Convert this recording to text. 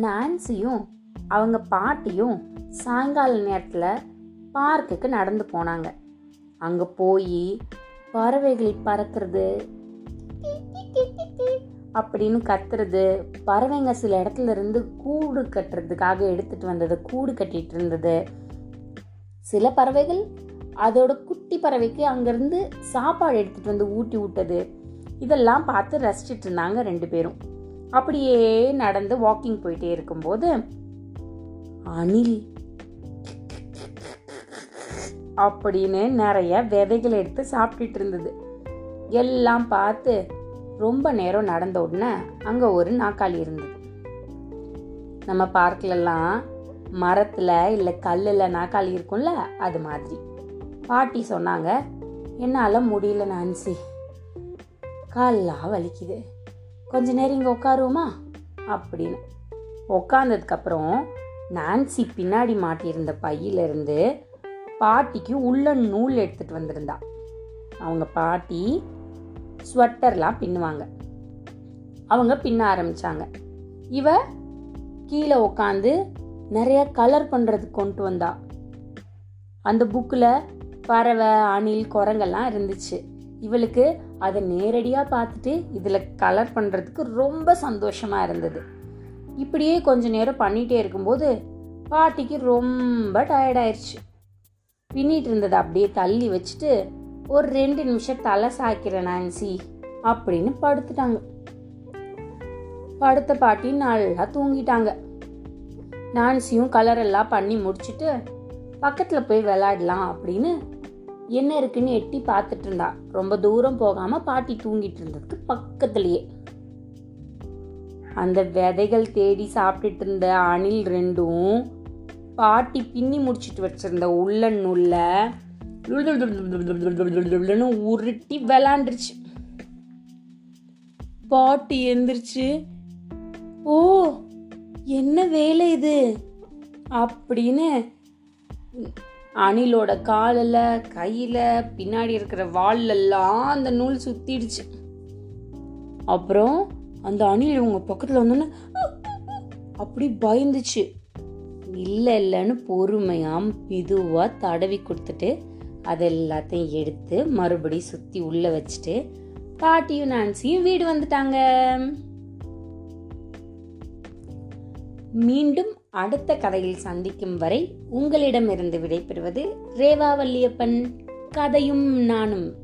நான்சியும் அவங்க பாட்டியும் சாயங்கால நேரத்தில் பார்க்குக்கு நடந்து போனாங்க. அங்கே போய் பறவைகள் பறக்கிறது அப்படின்னு கத்துறது பறவைங்க சில இடத்துல இருந்து கூடு கட்டுறதுக்காக எடுத்துட்டு வந்தது கூடு கட்டிட்டு இருந்தது. சில பறவைகள் அதோட குட்டி பறவைக்கு அங்கேருந்து சாப்பாடு எடுத்துட்டு வந்து ஊட்டி விட்டது. இதெல்லாம் பார்த்து ரசிச்சிட்டு இருந்தாங்க ரெண்டு பேரும். அப்படியே நடந்து வாக்கிங் போயிட்டே இருக்கும்போது அணில் அப்படின்னு நிறைய விதைகள் எடுத்து சாப்பிட்டுட்டு இருந்தது. எல்லாம் பார்த்து ரொம்ப நேரம் நடந்த உடனே அங்கே ஒரு நாக்காளி இருந்தது. நம்ம பார்க்லலாம் மரத்தில் இல்லை கல்லில் நாக்காளி இருக்கும்ல அது மாதிரி. பாட்டி சொன்னாங்க என்னால் முடியல நான்சி. கால்லாம் வலிக்குது. கொஞ்ச நேரம் இங்கே உட்காருவோமா? அப்படின்னு. உட்காந்ததுக்கப்புறம் நான்சி பின்னாடி மாட்டியிருந்த பையிலிருந்து பாட்டிக்கு உள்ள நூல் எடுத்துட்டு வந்திருந்தா. அவங்க பாட்டி ஸ்வெட்டர்லாம் பின்னுவாங்க. அவங்க பின்ன ஆரம்பிச்சாங்க. இவ கீழே உக்காந்து நிறைய கலர் பண்ணுறதுக்கு கொண்டு வந்தா. அந்த புக்கில் பறவை அணில் குரங்கெல்லாம் இருந்துச்சு. இவளுக்கு அதை நேரடியாக பார்த்துட்டு இதில் கலர் பண்ணுறதுக்கு ரொம்ப சந்தோஷமாக இருந்தது. இப்படியே கொஞ்ச நேரம் பண்ணிகிட்டே இருக்கும்போது பாட்டிக்கு ரொம்ப டயர்டாயிருச்சு பின்னிட்டு இருந்ததை அப்படியே தள்ளி வச்சுட்டு ஒரு ரெண்டு நிமிஷம் தலை சாய்க்கிறேன் நான்சி அப்படின்னு படுத்துட்டாங்க. படுத்த பாட்டி நல்லா தூங்கிட்டாங்க. நான்சியும் கலரெல்லாம் பண்ணி முடிச்சுட்டு பக்கத்தில் போய் விளையாடலாம் அப்படின்னு என்ன இருக்குன்னு எட்டி பார்த்துட்டு இருந்தா. ரொம்ப தூரம் போகாம பாட்டி தூங்கிட்டு இருந்ததுக்கு பக்கத்துலயே. அந்த விதைகள் தேடி சாப்பிட்டுட்டு இருந்த அணில் ரெண்டும் பாட்டி பின்னி முடிச்சிட்டு வச்சிருந்த உள்ளன் நூல்ல உருட்டி விளாண்டுருச்சு பாட்டி எந்திரிச்சு ஓ என்ன வேலை இது? அப்படின்னு அணிலோட காலில் கையில் பின்னாடி இருக்கிற வால்லெல்லாம் அந்த நூல் சுத்திடுச்சு. அப்புறம் அந்த அணில் இவங்க பக்கத்தில் வந்தோன்னே அப்படி பயந்துச்சு. இல்லை இல்லைன்னு பொறுமையாக மெதுவாக தடவி கொடுத்துட்டு அதை எல்லாத்தையும் எடுத்து மறுபடியும் சுற்றி உள்ளே வச்சுட்டு பாட்டியும் நான்சியும் வீடு வந்துட்டாங்க. மீண்டும் அடுத்த கதையில் சந்திக்கும் வரை உங்களிடமிருந்து விடைபெறுவது ரேவா வல்லியப்பன் கதையும் நானும்.